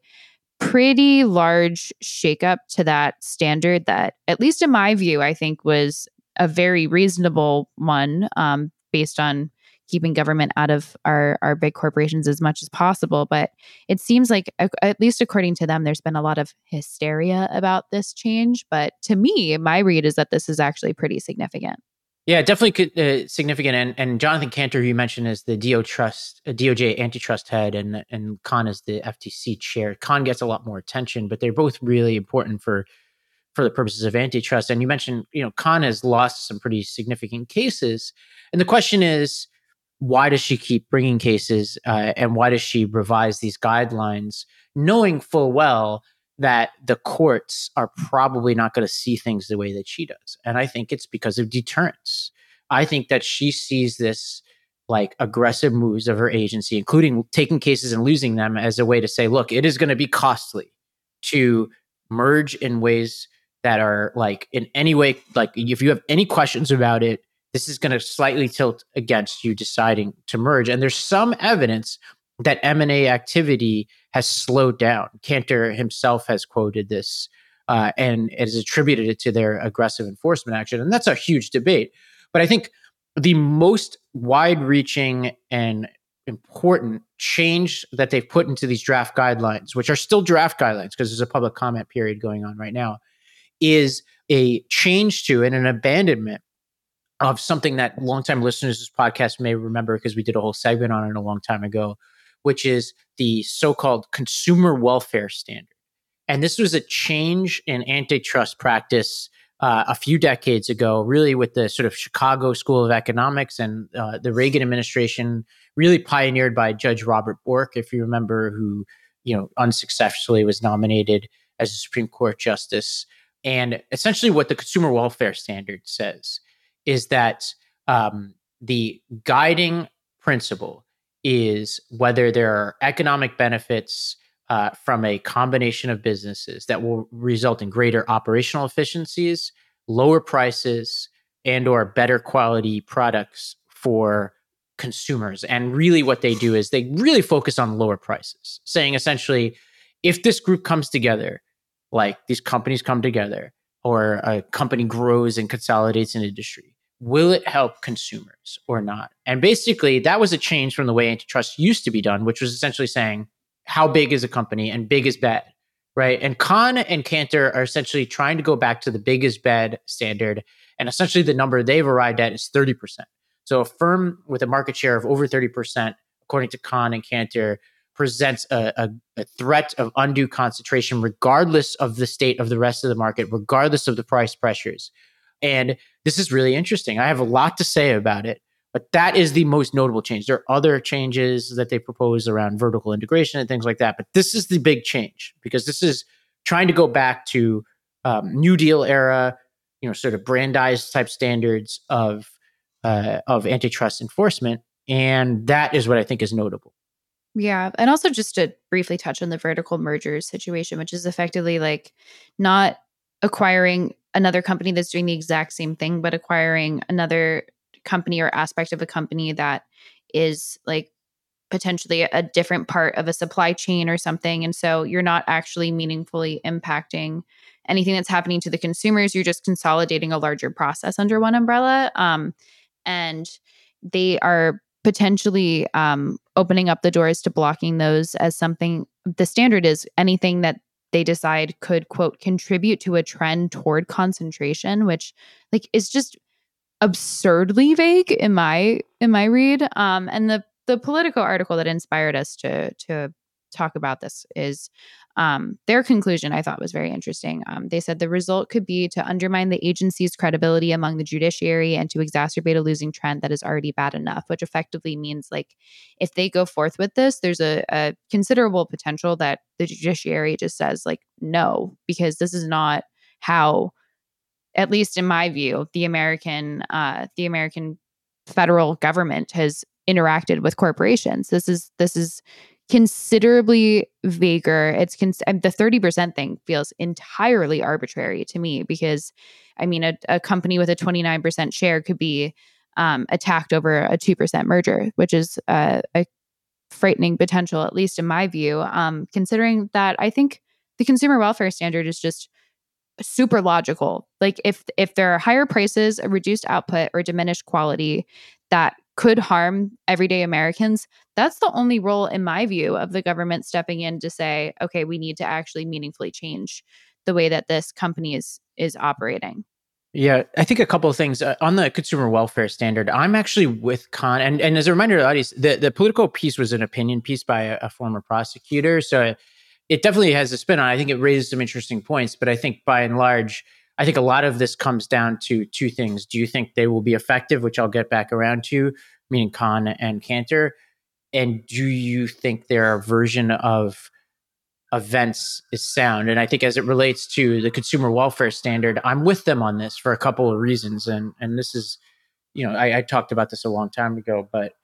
pretty large shakeup to that standard that at least in my view i think was a very reasonable one um, based on keeping government out of our our big corporations as much as possible but it seems like at least according to them there's been a lot of hysteria about this change but to me my read is that this is actually pretty significant yeah, definitely uh, significant. And, and Jonathan Kanter, who you mentioned, is the DO trust, uh, DOJ antitrust head, and and Khan is the FTC chair. Khan gets a lot more attention, but they're both really important for for the purposes of antitrust. And you mentioned, you know, Khan has lost some pretty significant cases, and the question is, why does she keep bringing cases uh, and why does she revise these guidelines knowing full well that the courts are probably not going to see things the way that she does? And i think it's because of deterrence. I think that she sees this like aggressive moves of her agency including taking cases and losing them as a way to say look it is going to be costly to merge in ways that are like in any way like if you have any questions about it this is going to slightly tilt against you deciding to merge. And there's some evidence that M&A activity has slowed down. Kanter himself has quoted this uh, and has attributed it to their aggressive enforcement action. And that's a huge debate. But I think the most wide reaching and important change that they've put into these draft guidelines, which are still draft guidelines because there's a public comment period going on right now, is a change to and an abandonment of something that longtime listeners to this podcast may remember because we did a whole segment on it a long time ago, which is the so-called consumer welfare standard. And this was a change in antitrust practice uh, a few decades ago, really with the sort of Chicago School of Economics and uh, the Reagan administration, really pioneered by Judge Robert Bork, if you remember, who you know unsuccessfully was nominated as a Supreme Court justice. And essentially, what the consumer welfare standard says is that um, the guiding principle is whether there are economic benefits uh, from a combination of businesses that will result in greater operational efficiencies, lower prices, and or better quality products for consumers. And really what they do is they really focus on lower prices, saying essentially if this group comes together, like these companies come together or a company grows and consolidates an industry, will it help consumers or not? And basically, that was a change from the way antitrust used to be done, which was essentially saying how big is a company and big is bad, right? And Khan and Kanter are essentially trying to go back to the big is bad standard. And essentially the number they've arrived at is 30%. So a firm with a market share of over 30%, according to Khan and Kanter, presents a, a, a, threat of undue concentration, regardless of the state of the rest of the market, regardless of the price pressures. And this is really interesting. I have a lot to say about it, but that is the most notable change. There are other changes that they propose around vertical integration and things like that, but this is the big change because this is trying to go back to um, New Deal era, you know, sort of Brandeis type standards of uh, of antitrust enforcement, and that is what I think is notable. Yeah. And also just to briefly touch on the vertical mergers situation, which is effectively like not acquiring another company that's doing the exact same thing, but acquiring another company or aspect of a company that is like potentially a different part of a supply chain or something. And so you're not actually meaningfully impacting anything that's happening to the consumers. You're just consolidating a larger process under one umbrella. Um, and they are potentially um, opening up the doors to blocking those as something the standard is anything that they decide could quote contribute to a trend toward concentration which like is just absurdly vague in my in my read. Um and the the Politico article that inspired us to to talk about this is um, their conclusion I thought was very interesting. Um, they said the result could be to undermine the agency's credibility among the judiciary and to exacerbate a losing trend that is already bad enough, which effectively means like if they go forth with this, there's a, a considerable potential that the judiciary just says like no, because this is not how, at least in my view, the American uh, the American federal government has interacted with corporations. This is this is considerably vaguer. It's cons- the 30% thing feels entirely arbitrary to me because, I mean, a, a company with a 29% share could be um, attacked over a 2% merger, which is uh, a frightening potential, at least in my view, um, considering that I think the consumer welfare standard is just super logical. Like if if there are higher prices, a reduced output, or diminished quality that could harm everyday Americans, that's the only role, in my view, of the government stepping in to say, okay, we need to actually meaningfully change the way that this company is is operating. Yeah, I think a couple of things uh, on the consumer welfare standard. I'm actually with Khan, and, and as a reminder to the audience, the, the Politico piece was an opinion piece by a, a former prosecutor, so it definitely has a spin on. I think it raises some interesting points, but I think by and large, I think a lot of this comes down to two things. Do you think they will be effective, which I'll get back around to, meaning Khan and Kanter? And do you think their version of events is sound? And I think as it relates to the consumer welfare standard, I'm with them on this for a couple of reasons. And and this is, you know, I, I talked about this a long time ago, but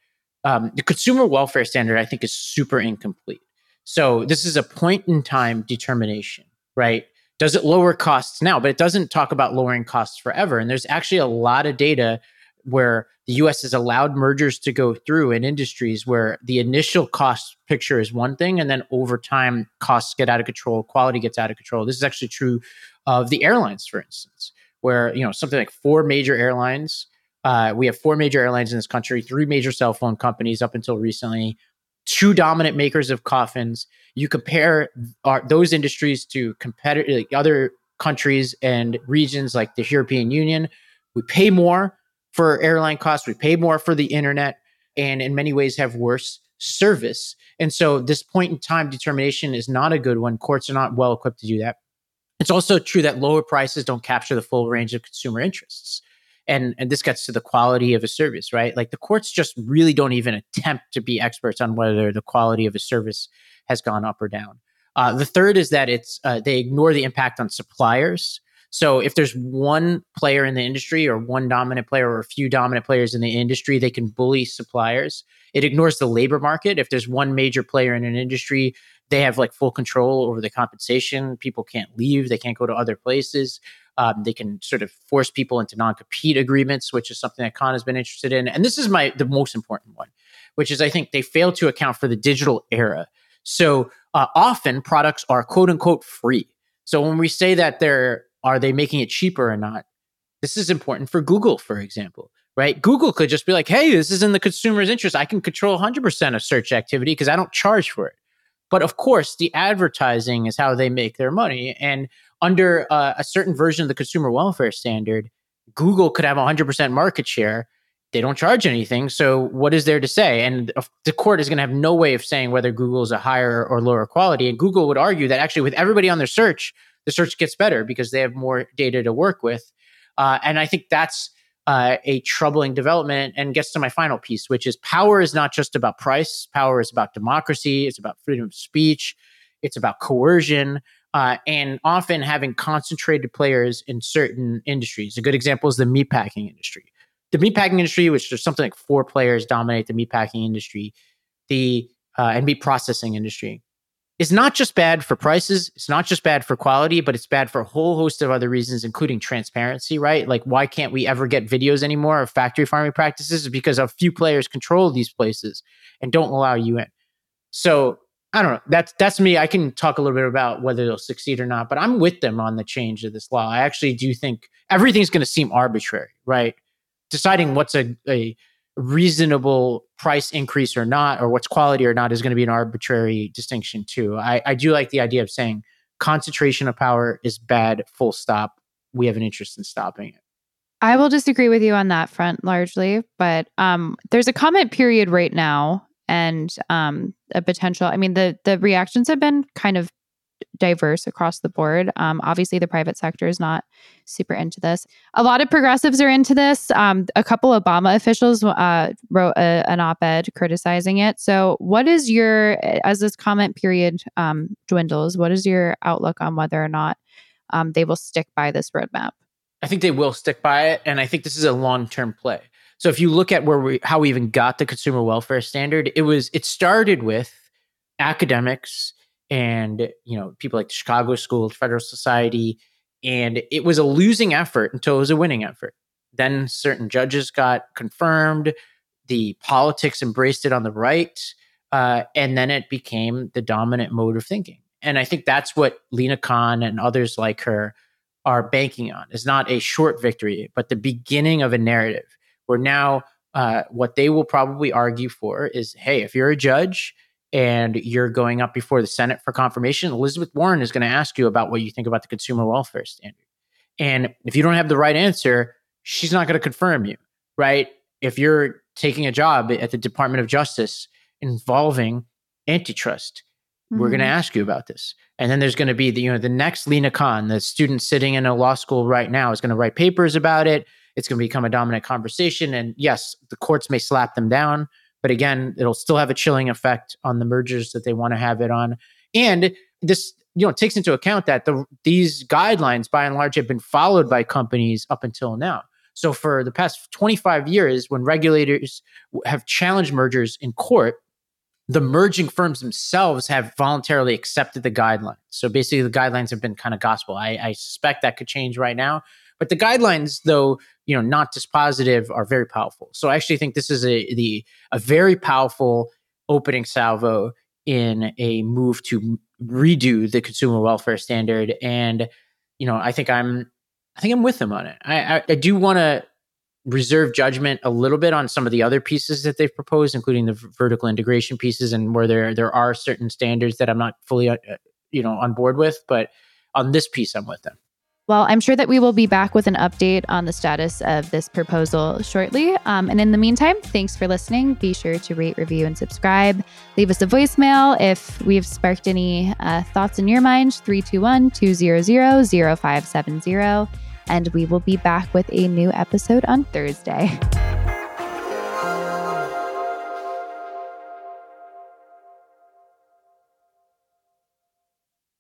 um, the consumer welfare standard I think is super incomplete. So this is a point in time determination, right? Does it lower costs now? But it doesn't talk about lowering costs forever. And there's actually a lot of data where the US has allowed mergers to go through in industries where the initial cost picture is one thing, and then over time, costs get out of control, quality gets out of control. This is actually true of the airlines, for instance, where you know something like four major airlines. Uh, we have four major airlines in this country, three major cell phone companies up until recently, two dominant makers of coffins. You compare our, those industries to competitor like other countries and regions like the European Union. We pay more for airline costs. We pay more for the internet, and in many ways have worse service. And so, this point in time determination is not a good one. Courts are not well equipped to do that. It's also true that lower prices don't capture the full range of consumer interests and and this gets to the quality of a service right? Like the courts just really don't even attempt to be experts on whether the quality of a service has gone up or down. Uh, the third is that it's uh, they ignore the impact on suppliers. So if there's one player in the industry or one dominant player or a few dominant players in the industry they can bully suppliers. It ignores the labor market. If there's one major player in an industry they have like full control over the compensation. People can't leave. They can't go to other places um, they can sort of force people into non-compete agreements, which is something that Khan has been interested in. And this is my the most important one, which is I think they fail to account for the digital era. So uh, often products are quote unquote free. So when we say that they're are they making it cheaper or not, this is important for Google, for example. Right? Google could just be like, hey, this is in the consumer's interest. I can control 100% of search activity because I don't charge for it. But of course, the advertising is how they make their money. And under uh, a certain version of the consumer welfare standard, Google could have 100% market share. They don't charge anything. So, what is there to say? And the court is going to have no way of saying whether Google is a higher or lower quality. And Google would argue that actually, with everybody on their search, the search gets better because they have more data to work with. Uh, and I think that's uh, a troubling development and gets to my final piece, which is power is not just about price. Power is about democracy. It's about freedom of speech. It's about coercion. Uh, and often having concentrated players in certain industries. A good example is the meatpacking industry. The meatpacking industry, which there's something like four players dominate the meatpacking industry, the uh, and meat processing industry is not just bad for prices, it's not just bad for quality, but it's bad for a whole host of other reasons, including transparency, right? Like, why can't we ever get videos anymore of factory farming practices? Because a few players control these places and don't allow you in. So I don't know. That's that's me. I can talk a little bit about whether they'll succeed or not, but I'm with them on the change of this law. I actually do think everything's going to seem arbitrary, right? Deciding what's a, a reasonable price increase or not, or what's quality or not, is going to be an arbitrary distinction too. I, I do like the idea of saying concentration of power is bad, full stop. We have an interest in stopping it. I will disagree with you on that front largely, but um, there's a comment period right now and um, a potential. I mean, the the reactions have been kind of diverse across the board. Um, obviously, the private sector is not super into this. A lot of progressives are into this. Um, a couple Obama officials uh, wrote a, an op-ed criticizing it. So, what is your as this comment period um, dwindles? What is your outlook on whether or not um, they will stick by this roadmap? I think they will stick by it, and I think this is a long-term play. So, if you look at where we how we even got the consumer welfare standard, it was it started with academics and you know people like the Chicago School, Federal Society, and it was a losing effort until it was a winning effort. Then certain judges got confirmed, the politics embraced it on the right, uh, and then it became the dominant mode of thinking. And I think that's what Lina Khan and others like her are banking on is not a short victory, but the beginning of a narrative where now uh, what they will probably argue for is hey, if you're a judge and you're going up before the Senate for confirmation, Elizabeth Warren is going to ask you about what you think about the consumer welfare standard. And if you don't have the right answer, she's not going to confirm you, right? If you're taking a job at the Department of Justice involving antitrust, mm-hmm. we're going to ask you about this. And then there's going to be the you know the next Lina Khan, the student sitting in a law school right now, is going to write papers about it. It's going to become a dominant conversation. And yes, the courts may slap them down but again, it'll still have a chilling effect on the mergers that they want to have it on. And this you know takes into account that the these guidelines by and large have been followed by companies up until now. So for the past 25 years when regulators have challenged mergers in court, the merging firms themselves have voluntarily accepted the guidelines. So basically the guidelines have been kind of gospel. I, I suspect that could change right now. But the guidelines, though, you know, not dispositive, are very powerful. So I actually think this is a the a very powerful opening salvo in a move to redo the consumer welfare standard. And you know, I think I'm I think I'm with them on it. I I, I do want to reserve judgment a little bit on some of the other pieces that they've proposed, including the vertical integration pieces, and where there there are certain standards that I'm not fully uh, you know on board with. But on this piece, I'm with them. Well, I'm sure that we will be back with an update on the status of this proposal shortly. Um, and in the meantime, thanks for listening. Be sure to rate, review, and subscribe. Leave us a voicemail if we've sparked any uh, thoughts in your mind 321 200 0570. And we will be back with a new episode on Thursday.